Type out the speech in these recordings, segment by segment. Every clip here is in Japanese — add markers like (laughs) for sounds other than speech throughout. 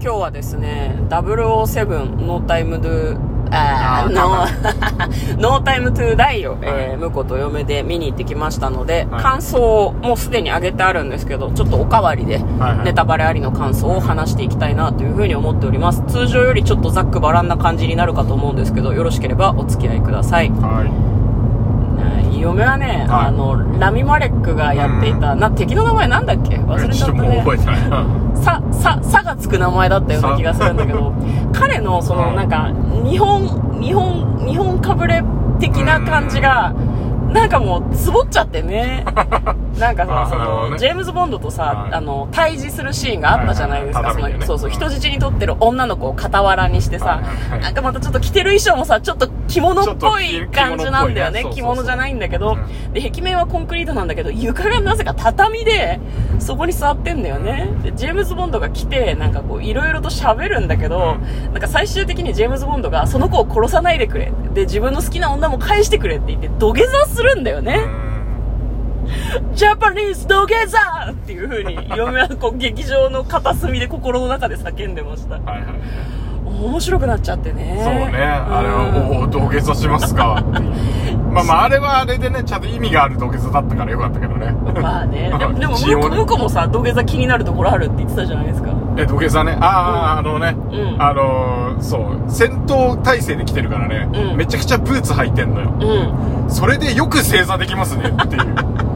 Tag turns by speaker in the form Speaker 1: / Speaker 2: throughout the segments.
Speaker 1: 今日はですね、007ノータイムドゥ、あーノー、(laughs) ノータイムトゥーダイを、えー、
Speaker 2: はい
Speaker 1: 婿と嫁で見に行ってきましたので、
Speaker 2: はい
Speaker 1: 感想をもうすでに上げてあるんですけど、ちょっとおかわりで、
Speaker 2: はい
Speaker 1: ネタバレありの感想を話していきたいなというふうに思っております。通常よりちょっとざっくばらんな感じになるかと思うんですけど、よろしければお付き合いください。
Speaker 2: はい。
Speaker 1: ね嫁はね、
Speaker 2: はい。
Speaker 1: あの、ラミ・マレックがやっていた、な、敵の名前なんだっけ？忘れちゃったね。
Speaker 2: 覚えてないな。
Speaker 1: さ、さ、さがつく名前だったような気がするんだけど、彼のその
Speaker 2: うん
Speaker 1: なんか、日本、日本、日本かぶれ的な感じが、なんかもう、つぼっちゃってね。(laughs) なんかさ、その、
Speaker 2: ね。
Speaker 1: ジェームズ・ボンドとさ
Speaker 2: は、い。
Speaker 1: あの、対峙するシーンがあったじゃないですか。そ
Speaker 2: はい。はいはい
Speaker 1: のそうそう、人質にとってる女の子を傍らにしてさなんかまたちょっと着てる衣装もさ、ちょっと着物っぽい感じなんだよね。着
Speaker 2: 着物
Speaker 1: じゃないんだけど
Speaker 2: う、
Speaker 1: で、壁面はコンクリートなんだけど、床がなぜか畳で、そこに座ってんだよね。で、ジェームズ・ボンドが来て、なんかこう、いろいろと喋るんだけど、なんか最終的にジェームズ・ボンドが、その子を殺さないでくれ。で、自分の好きな女も返してくれって言って、土下座するんだよね。ジャパニーズ土下座っていう風に、嫁はこう、劇場の片隅で心の中で叫んでました。
Speaker 2: はいはい。
Speaker 1: 面白くなっちゃってね。
Speaker 2: そうね。あれは、
Speaker 1: うん
Speaker 2: おお、土下座しますか。(laughs) まあまあ、あれはあれでね、ちゃんと意味がある土下座だったからよかったけどね。
Speaker 1: まあね。でも、向こう向こうもさ、土下座気になるところあるって言ってたじゃないですか。
Speaker 2: え、土下座ね。ああ、あのね、
Speaker 1: うん
Speaker 2: あのー、そう、戦闘態勢で来てるからね、
Speaker 1: うん
Speaker 2: めちゃくちゃブーツ履いてんのよ。
Speaker 1: うん。
Speaker 2: それでよく正座できますねっていう。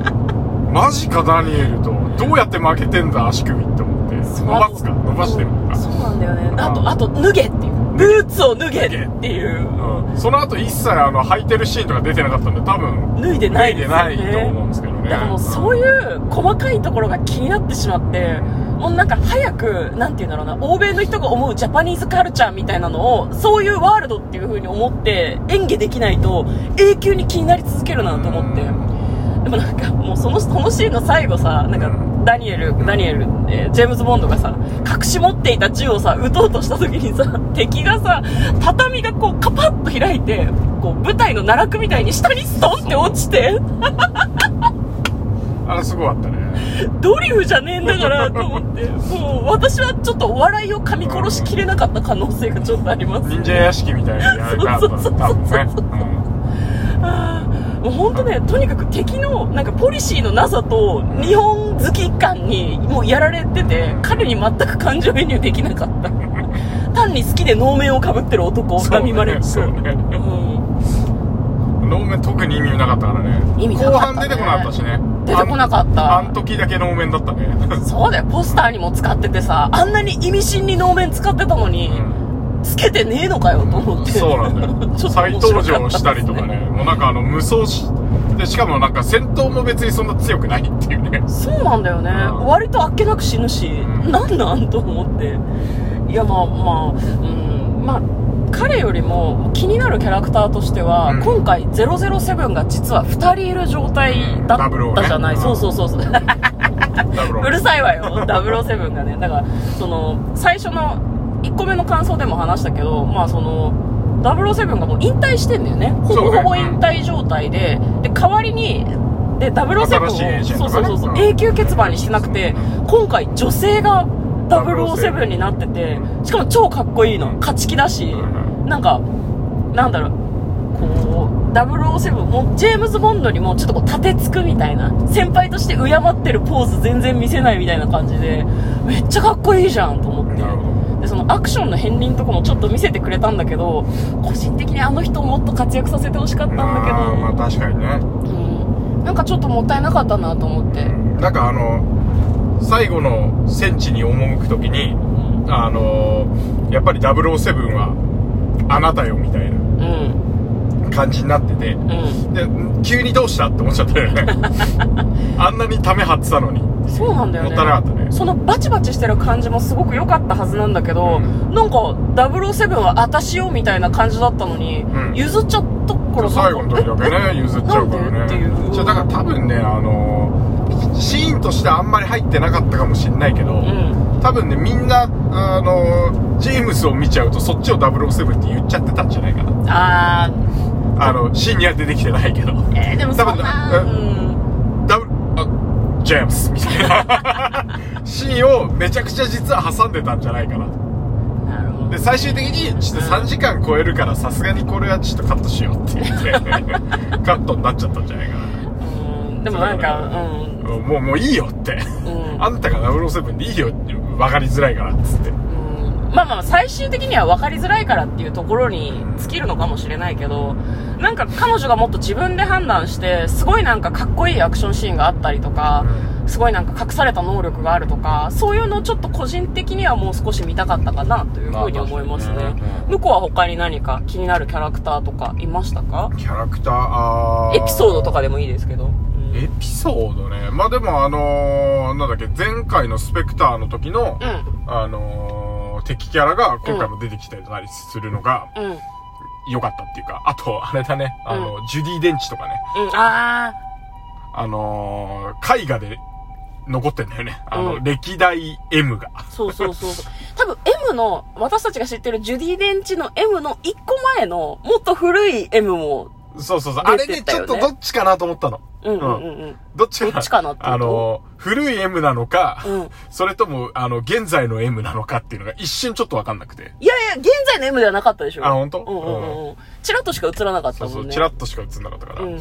Speaker 2: (laughs) マジか、ダニエルと。どうやって負けてんだ、足首って思って。伸ばすか伸ばしてるのか。
Speaker 1: そうなんだよね。あ
Speaker 2: うん
Speaker 1: と、あと、脱げっていう。ブーツを脱げっていう。
Speaker 2: うん。その後一切あの、履いてるシーンとか出てなかったんで、多分、
Speaker 1: 脱いでないね。
Speaker 2: 脱いでないと思うんですけどね。
Speaker 1: だからもうそういう細かいところが気になってしまって、もうなんか早く、なんて言うんだろうな、欧米の人が思うジャパニーズカルチャーみたいなのを、そういうワールドっていう風に思って演技できないと永久に気になり続けるなと思って。でもなんかもうその、そのシーンの最後さ、なんかダニエル、ダニエル、えージェームズ・ボンドがさ、隠し持っていた銃をさ、撃とうとした時にさ、(laughs) 敵がさ、畳がこうカパッと開いて、こう舞台の奈落みたいに下にストンって落ちて、(laughs)
Speaker 2: あれすごかったね。
Speaker 1: ドリフじゃねえんだからと思って、もう私はちょっとお笑いを噛み殺しきれなかった可能性がちょっとあります。
Speaker 2: 忍者屋敷みたいなやり方だった
Speaker 1: そうそうそう
Speaker 2: 多分ね。
Speaker 1: あーもう本当ね、とにかく敵のなんかポリシーのなさと日本好き感にもうやられてて、彼に全く感情移入できなかった。(laughs) 単に好きで能面をかぶってる男、
Speaker 2: そうね
Speaker 1: ラミマレック。
Speaker 2: そうね
Speaker 1: うん
Speaker 2: うん。能面特に意味なかったからね。
Speaker 1: 意味なかったね
Speaker 2: 後半出てこなかったしね。
Speaker 1: 出てこなかった
Speaker 2: あんあん時だけ能面だったね。
Speaker 1: そうだよ、ポスターにも使っててさ、あんなに意味深に能面使ってたのに、つけてねえのかよと思って。
Speaker 2: そうなんだよ。(laughs) 再登場したりとかね。もうなんかあの無双しでしかもなんか戦闘も別にそんな強くないっていうね。
Speaker 1: そうなんだよね、
Speaker 2: うん。
Speaker 1: 割とあっけなく死ぬし、
Speaker 2: うん。
Speaker 1: なんなんと思って。いやまあまあうん。まあ彼よりも気になるキャラクターとしては、
Speaker 2: うん。
Speaker 1: 今回007が実は2人いる状態だったじゃない、
Speaker 2: うん
Speaker 1: そうそうそうそう。う (laughs) るさいわよ。007がね。だからその最初の1個目の感想でも話したけどまあその007がもう引退してんだよね。ほぼほぼ引退状態で。で代わりにで007
Speaker 2: 新しいエー
Speaker 1: をそうそうそう永久欠番にしてなくて今回女性が007になっててしかも超かっこいいの。勝ち気だし
Speaker 2: う
Speaker 1: なんかなんだろう。こう007もジェームズ・ボンドにもちょっとこう立てつくみたいな。先輩として敬ってるポーズ全然見せないみたいな感じでめっちゃかっこいいじゃんと思ってでそのアクションの片鱗とかもちょっと見せてくれたんだけど個人的にあの人をもっと活躍させてほしかったんだけ
Speaker 2: あーまあ
Speaker 1: ど、
Speaker 2: 確かにね。
Speaker 1: うん、なんかちょっともったいなかったなと思って、
Speaker 2: なんかあの最後の戦地に赴く時にあのやっぱり007はあなたよみたいな
Speaker 1: うん。
Speaker 2: 感じになってて。
Speaker 1: うん。
Speaker 2: で急にどうしたって思っちゃったよね。(laughs) あんなにため張ってたのに
Speaker 1: そうなんだよね。
Speaker 2: もったいなかったね。
Speaker 1: そのバチバチしてる感じもすごく良かったはずなんだけど、
Speaker 2: うん。
Speaker 1: なんか007は私よみたいな感じだったのに、
Speaker 2: うん。
Speaker 1: 譲っちゃったから
Speaker 2: 最後の時だけね
Speaker 1: え？
Speaker 2: 譲っちゃうからね。じゃあだから多分ねあのシーンとしてあんまり入ってなかったかもしんないけど、
Speaker 1: うん。
Speaker 2: 多分ねみんなあのジェームスを見ちゃうとそっちを007って言っちゃってたんじゃないかな。
Speaker 1: あ
Speaker 2: あのシーンには出てきてないけど。
Speaker 1: ーえー、でもそんな
Speaker 2: 多分
Speaker 1: う
Speaker 2: ね
Speaker 1: ん
Speaker 2: ジェームスみたいなシーンをめちゃくちゃ実は挟んでたんじゃないかな。
Speaker 1: なるほど。
Speaker 2: で最終的にちょっと3時間超えるからさすがにこれはちょっとカットしようって言って (laughs) カットになっちゃったんじゃないか
Speaker 1: うん。でもなんかうん。
Speaker 2: なもうもういいよって。
Speaker 1: うん。
Speaker 2: あんたが007でいいよ分かりづらいからっつって。
Speaker 1: うんまあまあ最終的には分かりづらいからっていうところに尽きるのかもしれないけどなんか彼女がもっと自分で判断してすごいなんかかっこいいアクションシーンがあったりとかすごいなんか隠された能力があるとかそういうのをちょっと個人的にはもう少し見たかったかなというふうに思いますね。向こうは他に何か気になるキャラクターとかいましたか？
Speaker 2: キャラクターあー。
Speaker 1: エピソードとかでもいいですけど、うん。
Speaker 2: エピソードね。まあでもあのー、なんだっけ前回のスペクターの時の、
Speaker 1: うん。
Speaker 2: あのー、敵キャラが今回も出てきてたりするのが
Speaker 1: うん。
Speaker 2: 良かったっていうかあとあれだね。あの、ジュディ・デンチとかね。
Speaker 1: うん。あ
Speaker 2: あのー、絵画で残ってんだよね。あの、
Speaker 1: うん。
Speaker 2: 歴代 M が。
Speaker 1: あそうそうそう。(laughs) 多分 M の私たちが知ってるジュディ・デンチの M の1個前のもっと古い M も
Speaker 2: そうそうそう。あれね、
Speaker 1: 出てたよね
Speaker 2: ちょっとどっちかなと思ったの。
Speaker 1: うんうんうんうん
Speaker 2: どっちかな
Speaker 1: どっちかなって
Speaker 2: あの、古い M なのか、
Speaker 1: うん
Speaker 2: それとも、あの、現在の M なのかっていうのが一瞬ちょっとわかんなくて。
Speaker 1: いやいや、現在の M ではなかったでしょ
Speaker 2: あ本当？
Speaker 1: うんうんうんうん。チラッとしか映らなかったもね。
Speaker 2: そうんそう、チラッとしか映んなかったから。
Speaker 1: うん。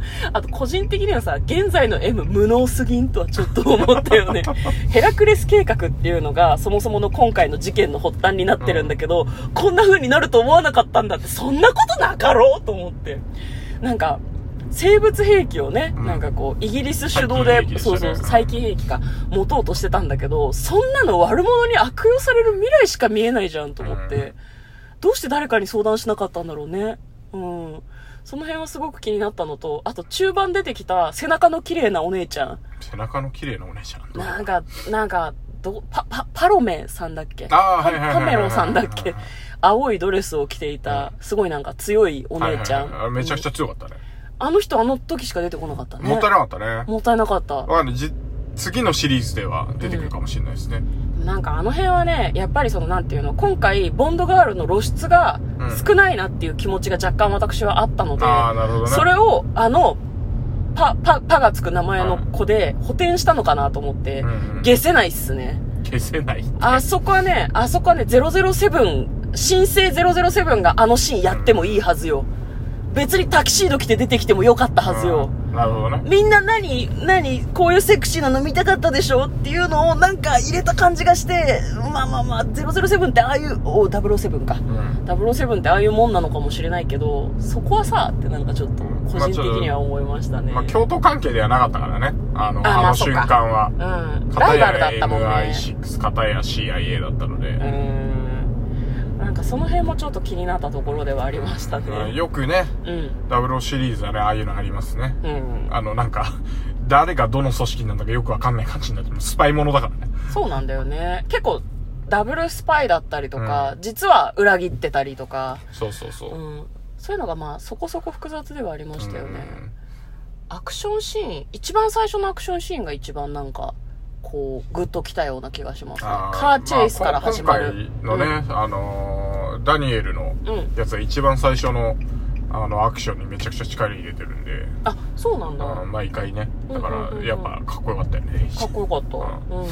Speaker 1: (laughs) あと、個人的にはさ、現在の M 無能すぎんとはちょっと思ったよね。(laughs) ヘラクレス計画っていうのが、そもそもの今回の事件の発端になってるんだけど、こんな風になると思わなかったんだって、そんなことなかろうと思って。なんか、生物兵器をね、
Speaker 2: うん
Speaker 1: なんかこう、イギリス主導で、そうそう、細菌兵器か、持とうとしてたんだけど、そんなの悪者に悪用される未来しか見えないじゃんと思って、
Speaker 2: うん
Speaker 1: どうして誰かに相談しなかったんだろうね。うん。その辺はすごく気になったのと、あと中盤出てきた背中の綺麗なお姉ちゃん。
Speaker 2: 背中の綺麗なお姉ちゃん？
Speaker 1: なんか、なんか、ど、パ、パ、パロメさんだっけ？
Speaker 2: あー
Speaker 1: パメロさんだっけ？青いドレスを着ていた、すごいなんか強いお姉ちゃん。
Speaker 2: めちゃくちゃ強かったね。
Speaker 1: あの人あの時しか出てこなかったね。
Speaker 2: もったいなかったね。
Speaker 1: もったいなかった。
Speaker 2: わかんないじ次のシリーズでは出てくるかもしれないですね。
Speaker 1: なんかあの辺はね、やっぱりそのなんていうの、今回、ボンドガールの露出が
Speaker 2: うん
Speaker 1: 少ないなっていう気持ちが若干私はあったので、
Speaker 2: ああ、なるほどね。
Speaker 1: それを、あの、パ、パ、パがつく名前の子で補填したのかなと思って
Speaker 2: うんうん、
Speaker 1: 消せないっすね。
Speaker 2: 消せない。
Speaker 1: あそこはね、あそこはね、007、新生007があのシーンやってもいいはずよ。別にタキシード着て出てきてもよかったはずよ。
Speaker 2: うんなるほどね。
Speaker 1: みんな何、何、こういうセクシーなの見たかったでしょっていうのをなんか入れた感じがして、まあまあまあ、007ってああいう、お007か。
Speaker 2: うん。
Speaker 1: 007ってああいうもんなのかもしれないけど、そこはさ、ってなんかちょっと個人的には思いましたね。
Speaker 2: まあ、京都関係ではなかったからね。あの、あの瞬間は。
Speaker 1: うん。ラ
Speaker 2: 片
Speaker 1: イバルだ
Speaker 2: や
Speaker 1: ったもんね。
Speaker 2: MI6、片や CIA だったので。
Speaker 1: うーん。その辺もちょっと気になったところではありました
Speaker 2: うん
Speaker 1: ね。
Speaker 2: よくね、
Speaker 1: うん。
Speaker 2: 00シリーズはね、ああいうのありますね。
Speaker 1: うん。
Speaker 2: あの、なんか、誰がどの組織なんだかよくわかんない感じになって。スパイものだからね。
Speaker 1: そうなんだよね。結構、ダブルスパイだったりとか、実は裏切ってたりとか、
Speaker 2: そうそうそう。
Speaker 1: うん。そういうのがまあそこそこ複雑ではありましたよね。アクションシーン、一番最初のアクションシーンが一番なんか、こう、グッときたような気がしますね。
Speaker 2: あ
Speaker 1: カーチェイスから始まる。
Speaker 2: あ今回のね、あのーダニエルの
Speaker 1: うん。
Speaker 2: やつは一番最初の、あの、アクションにめちゃくちゃ力入れてるんで、
Speaker 1: あ、そうなんだ。
Speaker 2: 毎回ね。だから、やっぱかっこよかったよね。
Speaker 1: かっこよかった。
Speaker 2: う
Speaker 1: うん。い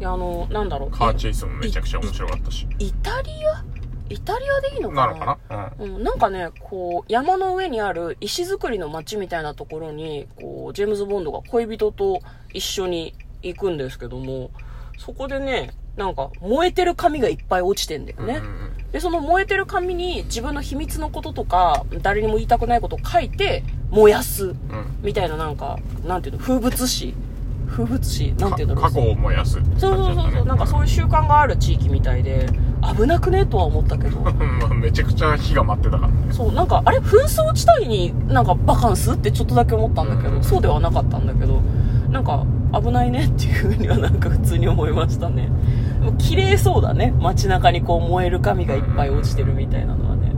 Speaker 1: や、あの、なんだろう。
Speaker 2: カーチェイスもめちゃくちゃ面白かったし。
Speaker 1: イタリア？イタリアでいいのかな？
Speaker 2: なのかな？うん。
Speaker 1: うん、なんかね、こう、山の上にある石造りの町みたいなところに、こう、ジェームズ・ボンドが恋人と一緒に行くんですけども、そこでね、なんか、燃えてる紙がいっぱい落ちてんだよね。で、その燃えてる紙に自分の秘密のこととか、誰にも言いたくないことを書いて、燃やす。
Speaker 2: うん。
Speaker 1: みたいななんか、なんていうの、風物詩？風物詩？なんていうんだろう
Speaker 2: 過去を燃やす。
Speaker 1: そうそうそうそう、なんかそういう習慣がある地域みたいで、危なくね？とは思ったけど。(laughs)
Speaker 2: うん。めちゃくちゃ火が待ってたからね。
Speaker 1: そう、なんか、あれ、紛争地帯になんかバカンス？ってちょっとだけ思ったんだけど、
Speaker 2: うん
Speaker 1: そうではなかったんだけど、なんか、危ないねっていうふうにはなんか普通に思いましたね。綺麗そうだね。街中にこう燃える紙がいっぱい落ちてるみたいなのはね。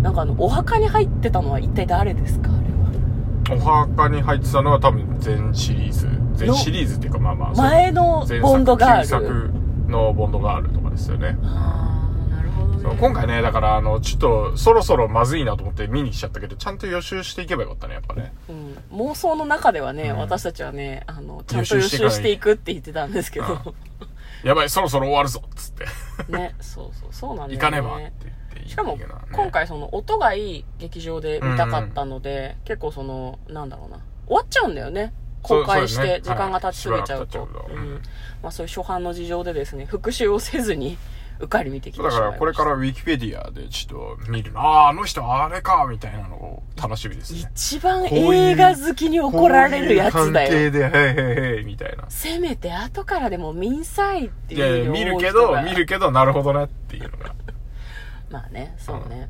Speaker 1: なんかあの、お墓に入ってたのは一体誰ですか？あれは。
Speaker 2: お墓に入ってたのは多分全シリーズ。全シリーズっていうかまあまあ。
Speaker 1: 前のボンドガール。
Speaker 2: 旧作のボンドガールとかですよね。
Speaker 1: あー、なるほどね。
Speaker 2: 今回ね、だからあの、ちょっとそろそろまずいなと思って見に来ちゃったけど、ちゃんと予習していけばよかったね、やっぱね。
Speaker 1: うん、妄想の中ではね、
Speaker 2: うん。
Speaker 1: 私たちはね、あの、ちゃんと予
Speaker 2: 予習してい
Speaker 1: くって言ってたんですけど、
Speaker 2: やばい、そろそろ終わるぞっつって。(laughs)
Speaker 1: ね、そうそう、そうなんだよね。
Speaker 2: 行かねばって言って。
Speaker 1: しかも今、回その音がいい劇場で見たかったので、結構そのなんだろうな終わっちゃうんだよね。公開して時間が経ちすぎちゃうと
Speaker 2: う
Speaker 1: ん。まあ、そういう初版の事情でですね復習をせずにうっかり見てきてしまいました
Speaker 2: だからこれからウィキペディアでちょっと見るなあーあの人あれかみたいなのを楽しみですね。
Speaker 1: 一番映画好きに怒られるやつだ
Speaker 2: こういう関係
Speaker 1: よ
Speaker 2: で、へいへいへいみたいな。
Speaker 1: せめて後からでも見んさいって
Speaker 2: いやいや、
Speaker 1: いうふうに
Speaker 2: 見るけど、見るけど、なるほどねっていうのが。
Speaker 1: まあね、そうね。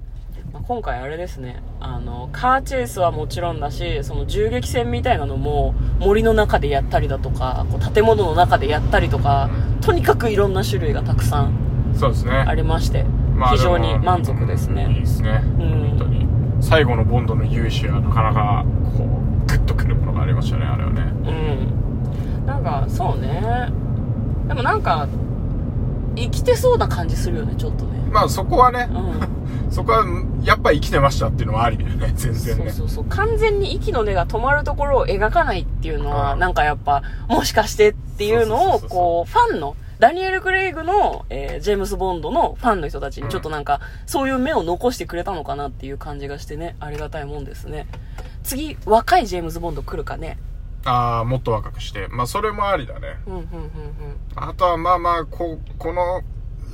Speaker 1: まあ、今回あれですね、あの、カーチェイスはもちろんだし、その銃撃戦みたいなのも森の中でやったりだとか、こう建物の中でやったりとか、とにかくいろんな種類がたくさん
Speaker 2: そうですね。
Speaker 1: ありまして、
Speaker 2: まあ
Speaker 1: 非常に満足です
Speaker 2: いい
Speaker 1: ね。
Speaker 2: ですね。
Speaker 1: うん
Speaker 2: 本当に。最後のボンドの勇姿はなかなか、こう、グッとくるものがありましたね、あれはね。
Speaker 1: うん。なんか、そうね。でもなんか、生きてそうな感じするよね、ちょっとね。
Speaker 2: まあそこはね、
Speaker 1: うん。(laughs)
Speaker 2: そこは、やっぱ生きてましたっていうのはありだよね、(laughs) 全然ね。
Speaker 1: そうそうそう。完全に息の根が止まるところを描かないっていうのは、
Speaker 2: うん
Speaker 1: なんかやっぱ、もしかしてっていうのを、こう、ファンの、ダニエル・クレイグの、えージェームス・ボンドのファンの人たちにちょっとなんか、そういう目を残してくれたのかなっていう感じがしてね、ありがたいもんですね。次、若いジェームズ・ボンド来るかね。
Speaker 2: ああ、もっと若くして。まあそれもありだね。
Speaker 1: うん、うん、うん、
Speaker 2: あとはまあまあ、こう、この、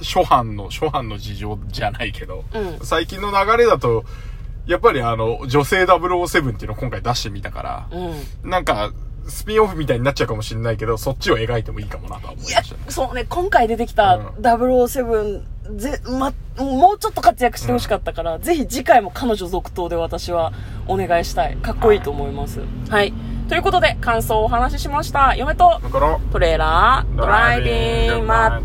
Speaker 2: 初版の、初版の事情じゃないけど、
Speaker 1: うん
Speaker 2: 最近の流れだと、やっぱりあの、女性007っていうのを今回出してみたから、
Speaker 1: うん。うん。
Speaker 2: なんか、スピンオフみたいになっちゃうかもしれないけど、そっちを描いてもいいかもなとは思いましたね。、
Speaker 1: そうね、今回出てきた
Speaker 2: うん
Speaker 1: 007、ぜ、ま、もうちょっと活躍してほしかったから、ぜひ次回も彼女続投で私はお願いしたい。かっこいいと思います。はい。ということで、感想をお話ししました。嫁とトレーラー、ドライビング、また